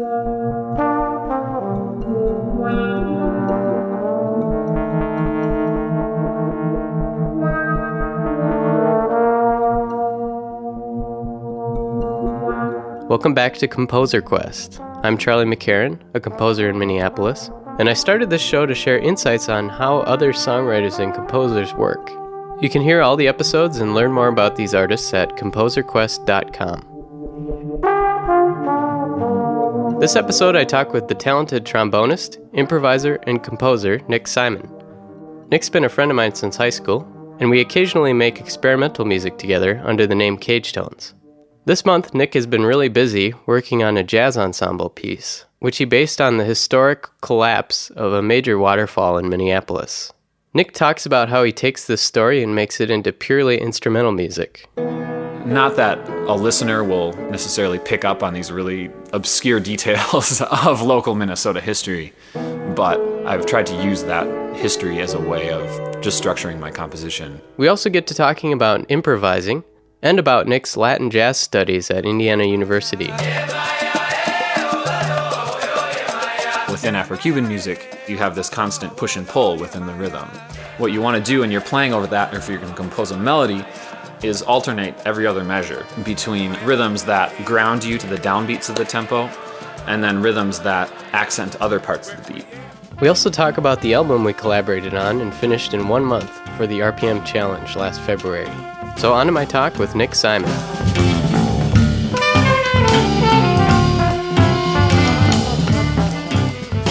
Welcome back to Composer Quest. I'm Charlie McCarran, a composer in Minneapolis, and I started this show to share insights on how other songwriters and composers work. You can hear all the episodes and learn more about these artists at composerquest.com. This episode, I talk with the talented trombonist, improviser, and composer Nick Syman. Nick's been a friend of mine since high school, and we occasionally make experimental music together under the name Cage Tones. This month, Nick has been really busy working on a jazz ensemble piece, which he based on the historic collapse of a major waterfall in Minneapolis. Nick talks about how he takes this story and makes it into purely instrumental music. Not that a listener will necessarily pick up on these really obscure details of local Minnesota history, but I've tried to use that history as a way of just structuring my composition. We also get to talking about improvising and about Nick's Latin jazz studies at Indiana University. Within Afro Cuban music, you have this constant push and pull within the rhythm. What you want to do when you're playing over that, or if you're going to compose a melody, is alternate every other measure between rhythms that ground you to the downbeats of the tempo and then rhythms that accent other parts of the beat. We also talk about the album we collaborated on and finished in one month for the RPM Challenge last February. So, on to my talk with Nick Syman.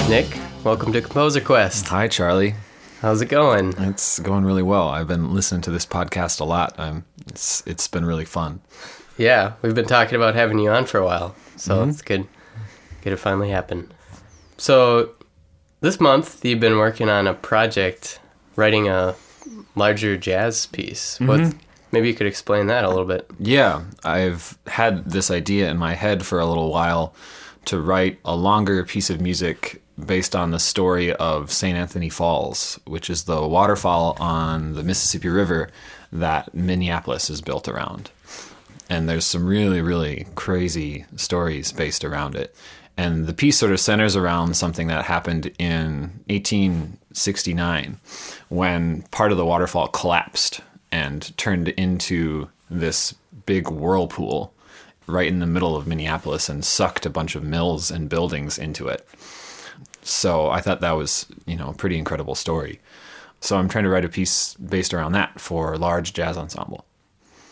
Nick, welcome to Composer Quest. Hi, Charlie. How's it going? It's going really well. I've been listening to this podcast a lot. I'm, it's, it's been really fun. Yeah, we've been talking about having you on for a while, so mm-hmm. it's good. Good to finally happen. So, this month you've been working on a project, writing a larger jazz piece. Mm-hmm. What Maybe you could explain that a little bit. Yeah, I've had this idea in my head for a little while to write a longer piece of music based on the story of St. Anthony Falls, which is the waterfall on the Mississippi River that Minneapolis is built around. And there's some really, really crazy stories based around it. And the piece sort of centers around something that happened in 1869 when part of the waterfall collapsed and turned into this big whirlpool right in the middle of Minneapolis and sucked a bunch of mills and buildings into it. So I thought that was, you know, a pretty incredible story. So I'm trying to write a piece based around that for a large jazz ensemble.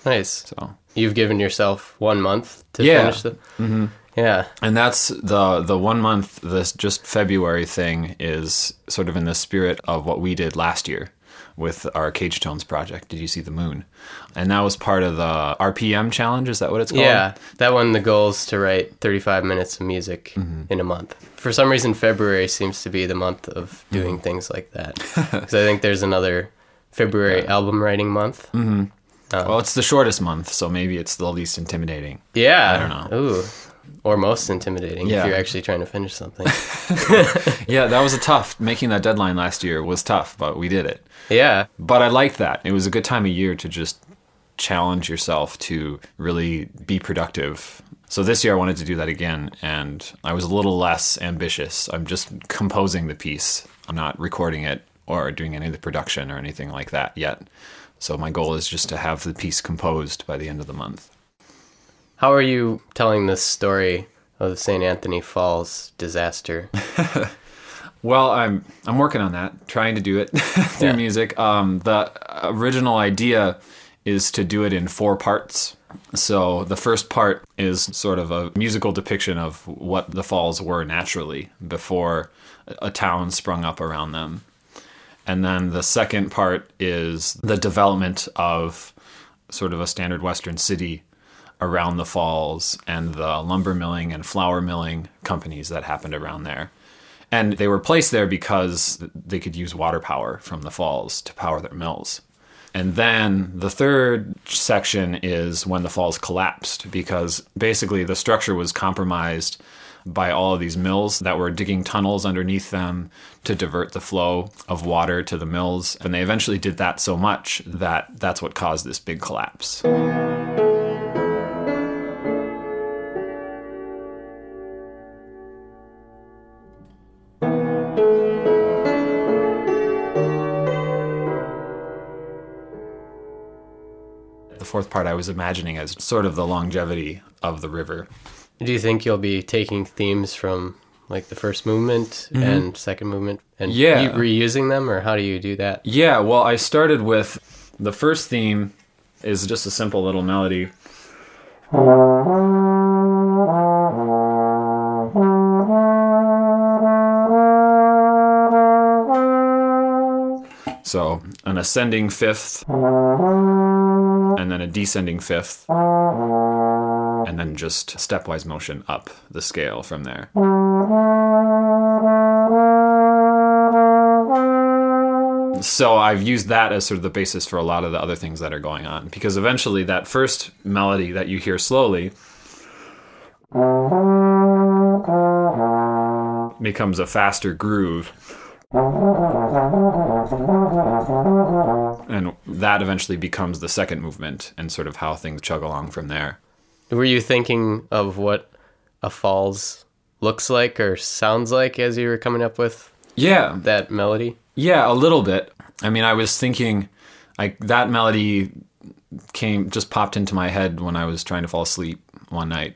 Nice. So you've given yourself one month to yeah. finish the. Mm-hmm. Yeah. And that's the the one month. This just February thing is sort of in the spirit of what we did last year with our Cage Tones project. Did you see the moon? And that was part of the RPM challenge. Is that what it's called? Yeah, that one. The goal is to write 35 minutes of music mm-hmm. in a month. For some reason, February seems to be the month of doing mm-hmm. things like that. Because I think there's another February yeah. album writing month. Mm-hmm. Um, well, it's the shortest month, so maybe it's the least intimidating. Yeah, I don't know. Ooh or most intimidating yeah. if you're actually trying to finish something. yeah, that was a tough. Making that deadline last year was tough, but we did it. Yeah. But I liked that. It was a good time of year to just challenge yourself to really be productive. So this year I wanted to do that again, and I was a little less ambitious. I'm just composing the piece. I'm not recording it or doing any of the production or anything like that yet. So my goal is just to have the piece composed by the end of the month. How are you telling this story of the St. Anthony Falls disaster? well, I'm I'm working on that, trying to do it through yeah. music. Um, the original idea is to do it in four parts. So the first part is sort of a musical depiction of what the falls were naturally before a town sprung up around them. And then the second part is the development of sort of a standard Western city around the falls and the lumber milling and flour milling companies that happened around there. And they were placed there because they could use water power from the falls to power their mills. And then the third section is when the falls collapsed because basically the structure was compromised by all of these mills that were digging tunnels underneath them to divert the flow of water to the mills. And they eventually did that so much that that's what caused this big collapse. Fourth part I was imagining as sort of the longevity of the river. Do you think you'll be taking themes from like the first movement mm-hmm. and second movement and Yeah. re- reusing them, or how do you do that? Yeah, well, I started with the first theme is just a simple little melody. So, an ascending fifth, and then a descending fifth, and then just stepwise motion up the scale from there. So I've used that as sort of the basis for a lot of the other things that are going on because eventually that first melody that you hear slowly becomes a faster groove. And that eventually becomes the second movement and sort of how things chug along from there. Were you thinking of what a falls looks like or sounds like as you were coming up with Yeah, that melody? Yeah, a little bit. I mean, I was thinking, like that melody came just popped into my head when I was trying to fall asleep one night,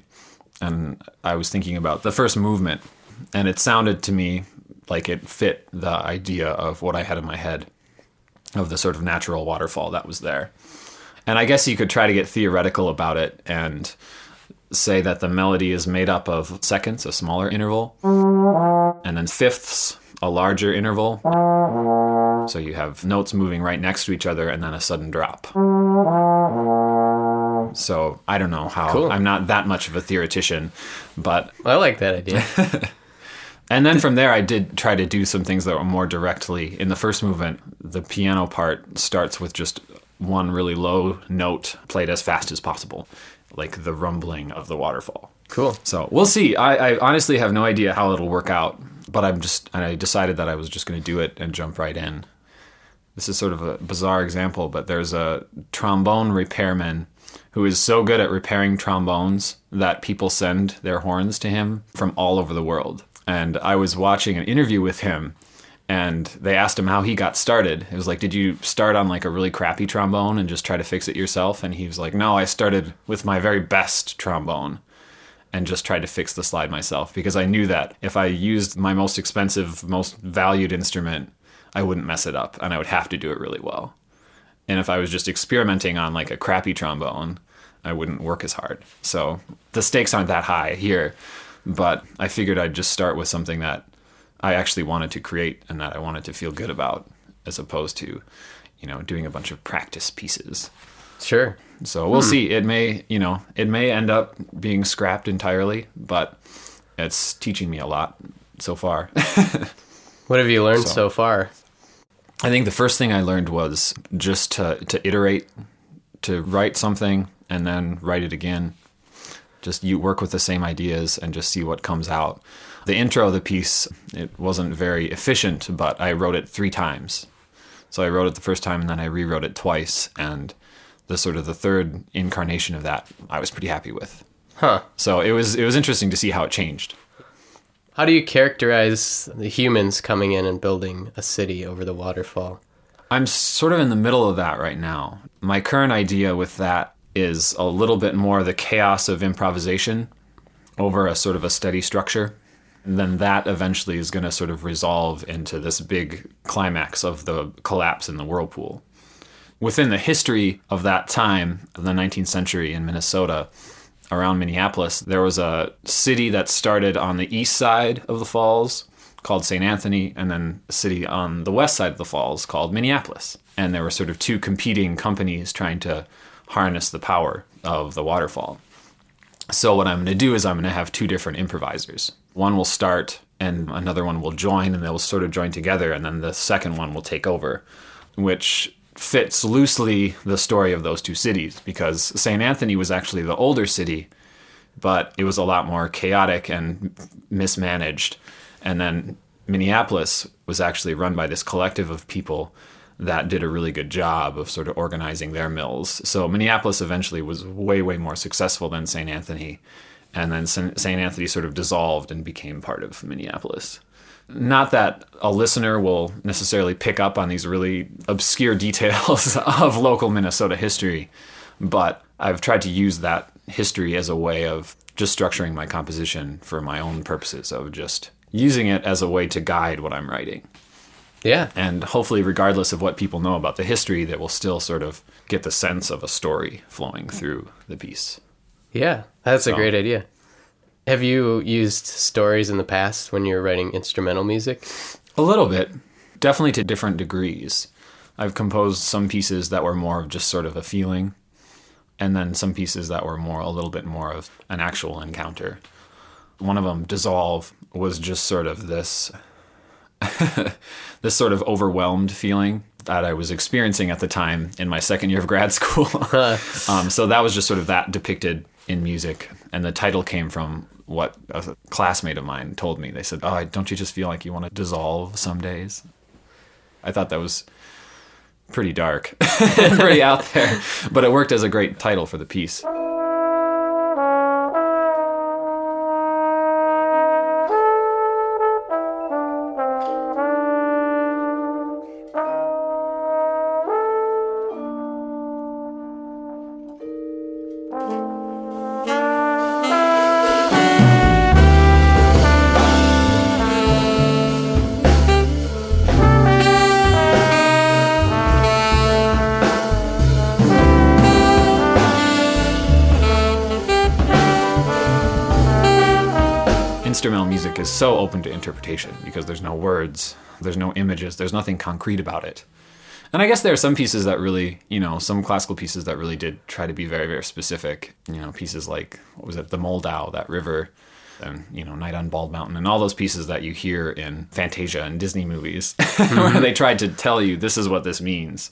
and I was thinking about the first movement, and it sounded to me like it fit the idea of what I had in my head of the sort of natural waterfall that was there. And I guess you could try to get theoretical about it and say that the melody is made up of seconds, a smaller interval, and then fifths, a larger interval. So you have notes moving right next to each other and then a sudden drop. So I don't know how. Cool. I'm not that much of a theoretician, but I like that idea. and then from there I did try to do some things that were more directly in the first movement. The piano part starts with just one really low note played as fast as possible, like the rumbling of the waterfall. cool. So we'll see. I, I honestly have no idea how it'll work out, but I'm just and I decided that I was just going to do it and jump right in. This is sort of a bizarre example, but there's a trombone repairman who is so good at repairing trombones that people send their horns to him from all over the world. And I was watching an interview with him and they asked him how he got started. It was like, did you start on like a really crappy trombone and just try to fix it yourself? And he was like, no, I started with my very best trombone and just tried to fix the slide myself because I knew that if I used my most expensive, most valued instrument, I wouldn't mess it up and I would have to do it really well. And if I was just experimenting on like a crappy trombone, I wouldn't work as hard. So the stakes aren't that high here, but I figured I'd just start with something that I actually wanted to create and that I wanted to feel good about as opposed to, you know, doing a bunch of practice pieces. Sure. So we'll hmm. see. It may, you know, it may end up being scrapped entirely, but it's teaching me a lot so far. What have you learned So- so far? I think the first thing I learned was just to to iterate, to write something and then write it again. Just you work with the same ideas and just see what comes out. The intro of the piece it wasn't very efficient, but I wrote it three times. So I wrote it the first time and then I rewrote it twice, and the sort of the third incarnation of that I was pretty happy with. Huh. So it was it was interesting to see how it changed. How do you characterize the humans coming in and building a city over the waterfall? I'm sort of in the middle of that right now. My current idea with that is a little bit more the chaos of improvisation over a sort of a steady structure. And then that eventually is going to sort of resolve into this big climax of the collapse in the whirlpool. Within the history of that time, of the 19th century in Minnesota, around Minneapolis, there was a city that started on the east side of the falls called St. Anthony, and then a city on the west side of the falls called Minneapolis. And there were sort of two competing companies trying to harness the power of the waterfall. So, what I'm going to do is I'm going to have two different improvisers. One will start, and another one will join, and they'll sort of join together, and then the second one will take over, which fits loosely the story of those two cities because St. Anthony was actually the older city, but it was a lot more chaotic and mismanaged. And then Minneapolis was actually run by this collective of people that did a really good job of sort of organizing their mills. So Minneapolis eventually was way, way more successful than St. Anthony. And then St. Anthony sort of dissolved and became part of Minneapolis. Not that a listener will necessarily pick up on these really obscure details of local Minnesota history, but I've tried to use that history as a way of just structuring my composition for my own purposes of just using it as a way to guide what I'm writing. Yeah. And hopefully, regardless of what people know about the history, that will still sort of get the sense of a story flowing through the piece. Yeah. That's a great idea. Have you used stories in the past when you were writing instrumental music? A little bit, definitely to different degrees. I've composed some pieces that were more of just sort of a feeling, and then some pieces that were more, a little bit more of an actual encounter. One of them, Dissolve, was just sort of this, this sort of overwhelmed feeling that I was experiencing at the time in my second year of grad school. um, so that was just sort of that depicted in music, and the title came from what a classmate of mine told me. They said, "Oh, don't you just feel like you want to dissolve some days?" I thought that was pretty dark, pretty out there, but it worked as a great title for the piece. So open to interpretation because there's no words, there's no images, there's nothing concrete about it. And I guess there are some pieces that really, you know, some classical pieces that really did try to be very, very specific. You know, pieces like, what was it, the Moldau, that river, and, you know, Night on Bald Mountain, and all those pieces that you hear in Fantasia and Disney movies, where they tried to tell you this is what this means.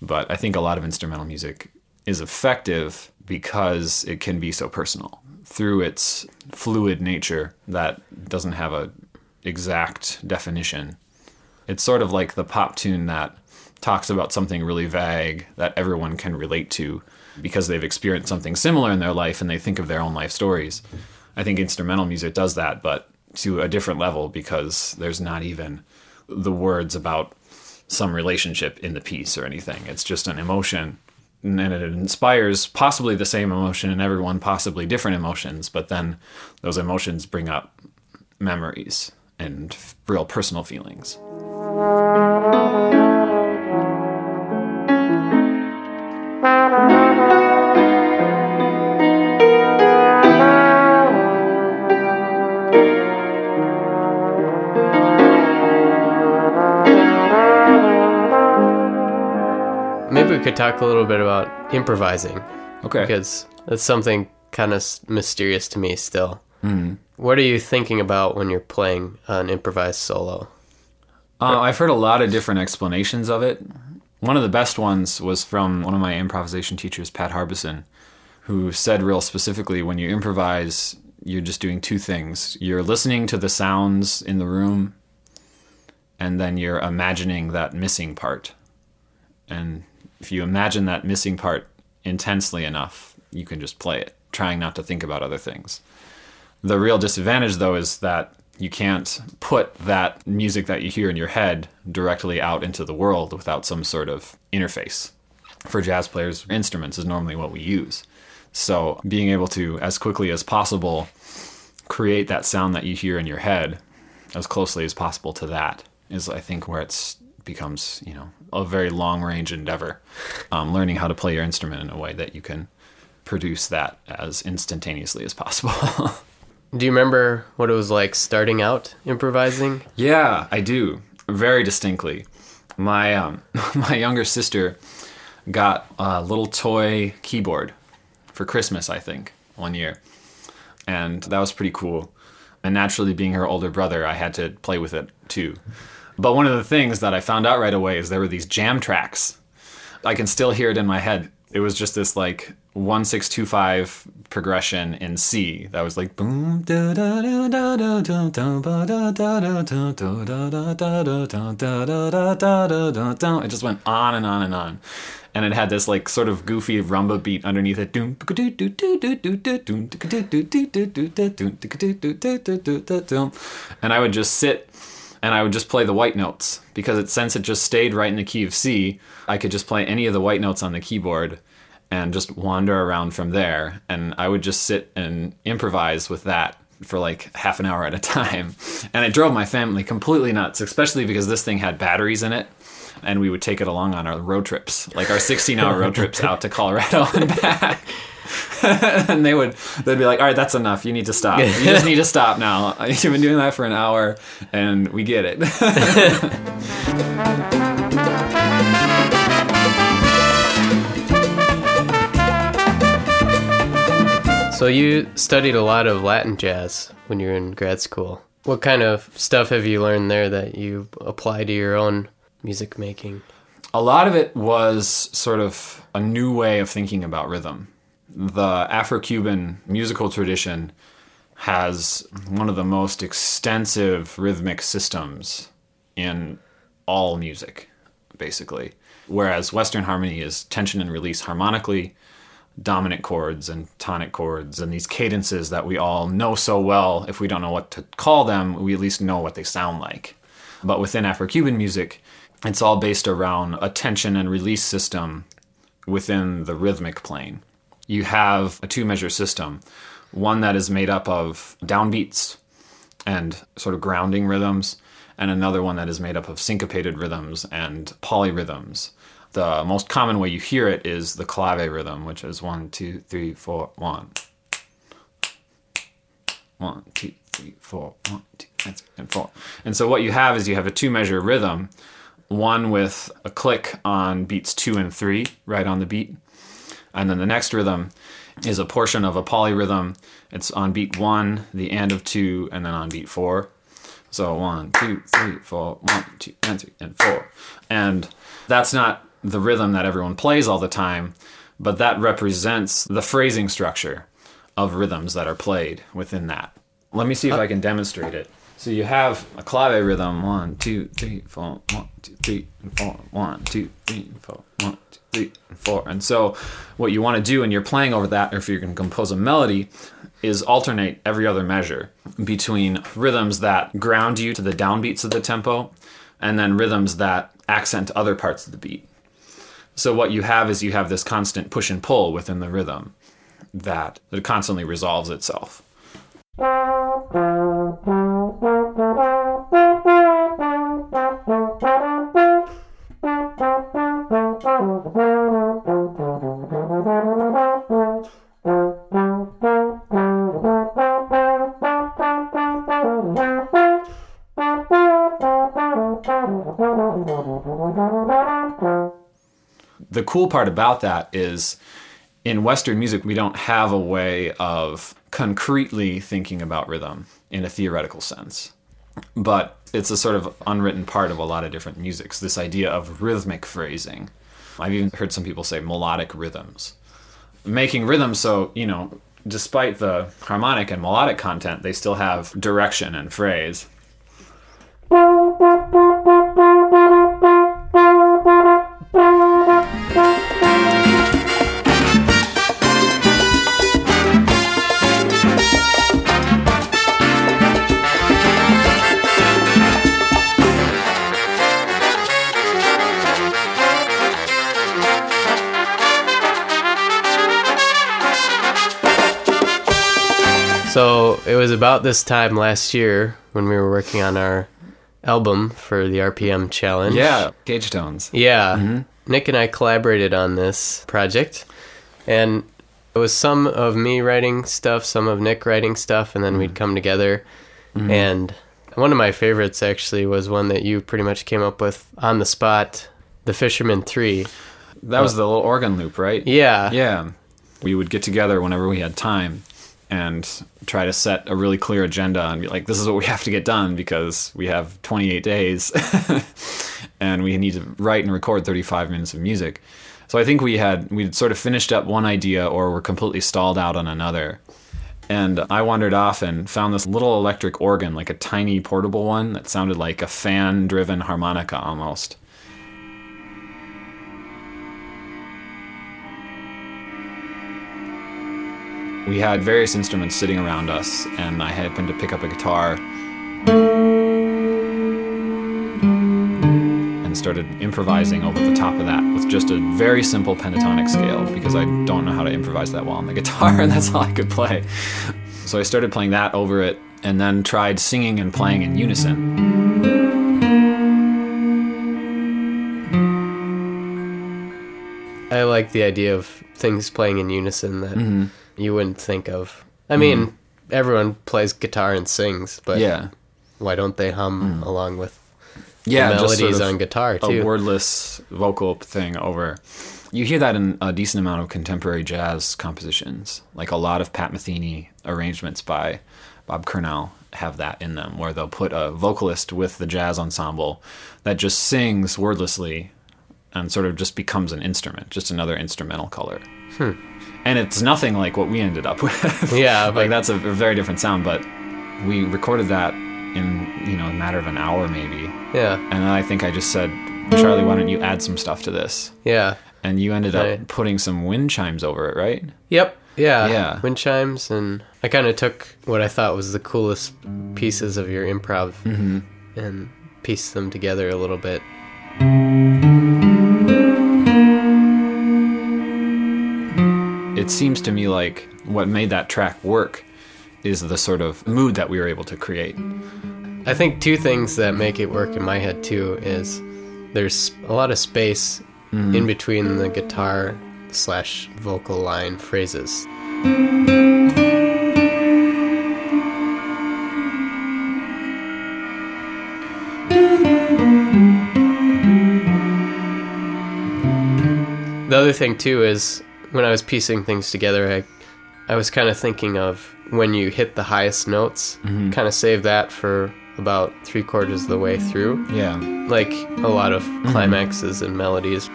But I think a lot of instrumental music is effective because it can be so personal through its fluid nature that doesn't have a exact definition. It's sort of like the pop tune that talks about something really vague that everyone can relate to because they've experienced something similar in their life and they think of their own life stories. I think instrumental music does that, but to a different level because there's not even the words about some relationship in the piece or anything. It's just an emotion and it inspires possibly the same emotion in everyone, possibly different emotions, but then those emotions bring up memories and real personal feelings. We could talk a little bit about improvising Okay. because that's something kind of mysterious to me still. Mm-hmm. What are you thinking about when you're playing an improvised solo? Uh, I've heard a lot of different explanations of it. One of the best ones was from one of my improvisation teachers, Pat Harbison, who said real specifically when you improvise, you're just doing two things. You're listening to the sounds in the room, and then you're imagining that missing part. And if you imagine that missing part intensely enough, you can just play it, trying not to think about other things. The real disadvantage, though, is that you can't put that music that you hear in your head directly out into the world without some sort of interface. For jazz players, instruments is normally what we use. So, being able to, as quickly as possible, create that sound that you hear in your head as closely as possible to that is, I think, where it's becomes, you know, a very long range endeavor. Um, learning how to play your instrument in a way that you can produce that as instantaneously as possible. Do you remember what it was like starting out improvising? Yeah, I do very distinctly. My um, my younger sister got a little toy keyboard for Christmas, I think, one year, and that was pretty cool. And naturally, being her older brother, I had to play with it too. But one of the things that I found out right away is there were these jam tracks. I can still hear it in my head. It was just this like one six two five progression in C that was like boom da da da da da da da ba da da da da da da da da da da da da da da da da. It just went on and on and on, and it had this like sort of goofy rumba beat underneath it. And I would just sit and I would just play the white notes because it since it just stayed right in the key of C, I could just play any of the white notes on the keyboard and just wander around from there. And I would just sit and improvise with that for like half an hour at a time. And it drove my family completely nuts, especially because this thing had batteries in it. And we would take it along on our road trips, like our 16 hour road trips out to Colorado and back. and they would they'd be like all right that's enough you need to stop you just need to stop now you've been doing that for an hour and we get it So you studied a lot of Latin jazz when you were in grad school. What kind of stuff have you learned there that you apply to your own music making? a lot of it was sort of a new way of thinking about rhythm. The Afro Cuban musical tradition has one of the most extensive rhythmic systems in all music, basically. Whereas Western harmony is tension and release harmonically, dominant chords and tonic chords, and these cadences that we all know so well. If we don't know what to call them, we at least know what they sound like. But within Afro Cuban music, it's all based around a tension and release system within the rhythmic plane. You have a two measure system, one that is made up of downbeats and sort of grounding rhythms, and another one that is made up of syncopated rhythms and polyrhythms. The most common way you hear it is the clave rhythm, which is one, two, three, four, one. One, two, three, four, one, two, and four. And so what you have is you have a two measure rhythm one with a click on beats two and three, right on the beat. And then the next rhythm is a portion of a polyrhythm. It's on beat one, the end of two, and then on beat four. So one, two, three, four, one, two, and three, and four. And that's not the rhythm that everyone plays all the time, but that represents the phrasing structure of rhythms that are played within that. Let me see if uh, I can demonstrate it. So you have a clave rhythm one, two, three, four, one, two, three, and four, one, two, three, and four, one, two, three, and four. And so what you want to do when you're playing over that, or if you're going to compose a melody, is alternate every other measure between rhythms that ground you to the downbeats of the tempo and then rhythms that accent other parts of the beat. So what you have is you have this constant push and pull within the rhythm that it constantly resolves itself. The cool part about that is in Western music, we don't have a way of concretely thinking about rhythm in a theoretical sense. But it's a sort of unwritten part of a lot of different musics, this idea of rhythmic phrasing. I've even heard some people say melodic rhythms. Making rhythm so, you know, despite the harmonic and melodic content, they still have direction and phrase. Was about this time last year when we were working on our album for the RPM challenge. Yeah, Cage Tones. Yeah. Mm-hmm. Nick and I collaborated on this project. And it was some of me writing stuff, some of Nick writing stuff, and then we'd mm-hmm. come together. Mm-hmm. And one of my favorites actually was one that you pretty much came up with on the spot The Fisherman 3. That was uh, the little organ loop, right? Yeah. Yeah. We would get together whenever we had time and try to set a really clear agenda and be like, this is what we have to get done because we have 28 days and we need to write and record 35 minutes of music. So I think we had, we'd sort of finished up one idea or were completely stalled out on another. And I wandered off and found this little electric organ, like a tiny portable one that sounded like a fan driven harmonica almost. We had various instruments sitting around us, and I happened to pick up a guitar and started improvising over the top of that with just a very simple pentatonic scale because I don't know how to improvise that well on the guitar and that's all I could play. So I started playing that over it and then tried singing and playing in unison. I like the idea of things playing in unison that Mm-hmm. You wouldn't think of. I mean, everyone plays guitar and sings, but Yeah. Mm. why don't they hum along with Yeah, melodies sort of on guitar too? a wordless vocal thing over. You hear that in a decent amount of contemporary jazz compositions. Like a lot of Pat Metheny arrangements by Bob Curnow have that in them, where they'll put a vocalist with the jazz ensemble that just sings wordlessly and sort of just becomes an instrument, just another instrumental color. And it's nothing like what we ended up with. Yeah, like that's a, a very different sound. But we recorded that in you know a matter of an hour maybe, yeah, and then I think I just said, Charlie, why don't you add some stuff to this? yeah, And you ended Right. up putting some wind chimes over it, right? yep, yeah, Yeah. Wind chimes, and I kind of took what I thought was the coolest pieces of your improv Mm-hmm. and pieced them together a little bit. It seems to me like what made that track work is the sort of mood that we were able to create. I think two things that make it work in my head too is there's a lot of space mm. in between the guitar slash vocal line phrases. The other thing too is when I was piecing things together, I I was kind of thinking of when you hit the highest notes, mm-hmm. kind of save that for about three quarters of the way through, Yeah. like a lot of mm-hmm. climaxes and melodies.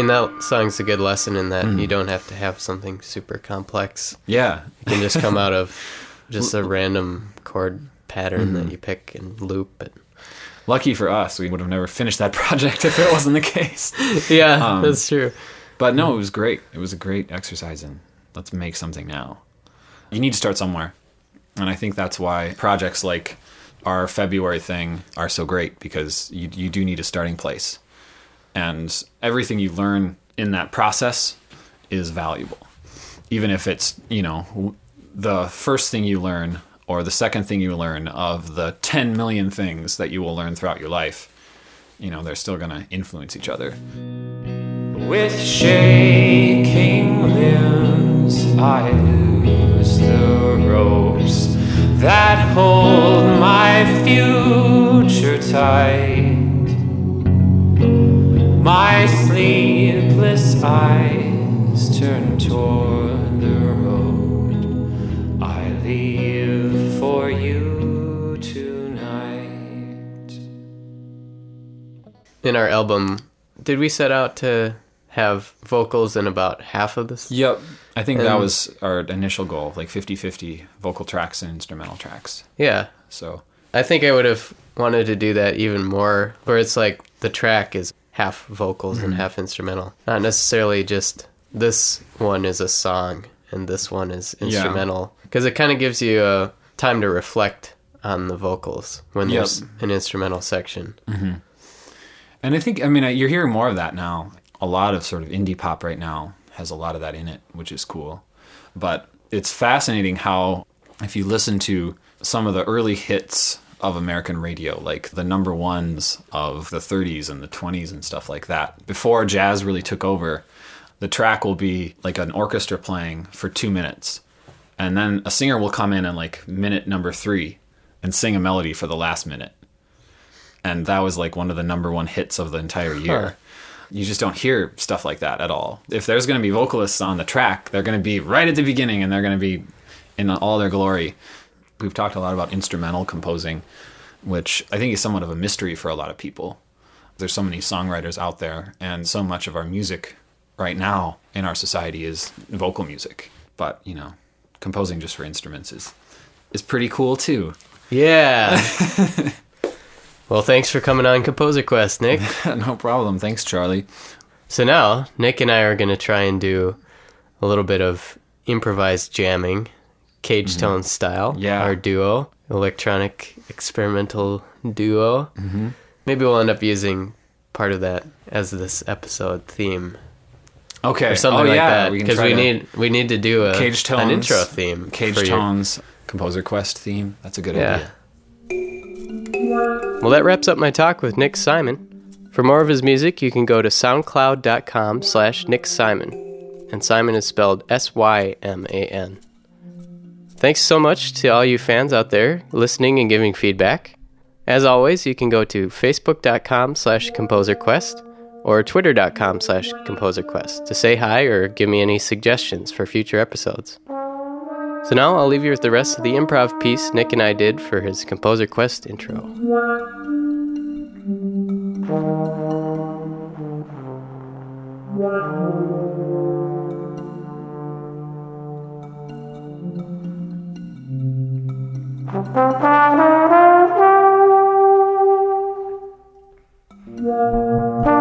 Mean, that song's a good lesson in that you don't have to have something super complex. Yeah. It can just come out of just a random chord pattern that you pick and loop. And Lucky for us, we would have never finished that project if it wasn't the case. yeah, Um, that's true. But no, it was great. It was a great exercise in let's make something now. You need to start somewhere. And I think that's why projects like our February thing are so great because you, you do need a starting place. And everything you learn in that process is valuable. Even if it's, you know, the first thing you learn or the second thing you learn of the 10 million things that you will learn throughout your life, you know, they're still going to influence each other. With shaking limbs, I lose the ropes that hold my future tight. My sleepless eyes turn toward the road. I leave for you tonight. In our album, did we set out to have vocals in about half of this? Yep. I think that was our initial goal, like 50-50 vocal tracks and instrumental tracks. Yeah. So, I think I would have wanted to do that even more, where it's like the track is half vocals and mm-hmm. half instrumental. Not necessarily just this one is a song and this one is instrumental. Because it kind of gives you a time to reflect on the vocals when Yep. there's an instrumental section. Mm-hmm. and I think I mean you're hearing more of that now. A lot of sort of indie pop right now has a lot of that in it, which is cool. But it's fascinating how if you listen to some of the early hits of American radio, like the number ones of the 30s and the 20s and stuff like that, before jazz really took over, the track will be like an orchestra playing for two minutes. And then a singer will come in at like minute number three and sing a melody for the last minute. And that was like one of the number one hits of the entire year. Huh. You just don't hear stuff like that at all. If there's going to be vocalists on the track, they're going to be right at the beginning and they're going to be in all their glory. We've talked a lot about instrumental composing, which I think is somewhat of a mystery for a lot of people. There's so many songwriters out there, and so much of our music right now in our society is vocal music. But, you know, composing just for instruments is is pretty cool too. Yeah. Well, thanks for coming on Composer Quest, Nick. no problem. Thanks, Charlie. so now, Nick and I are going to try and do a little bit of improvised jamming, cage tone style. Yeah. Our duo, electronic experimental duo. Mm-hmm. Maybe we'll end up using part of that as this episode theme Okay. or something oh, like yeah, that because try we to- need we need to do a Cage Tones. an intro theme Cage for your- Tones Composer Quest theme. That's a good Yeah. idea. Well, that wraps up my talk with Nick Syman. For more of his music, you can go to soundcloud.com slash Nick Syman. And Syman is spelled S-Y-M-A-N. Thanks so much to all you fans out there listening and giving feedback. As always, you can go to facebook.com slash composerquest or twitter.com slash composerquest to say hi or give me any suggestions for future episodes. So now I'll leave you with the rest of the improv piece Nick and I did for his Composer Quest intro. Thank you.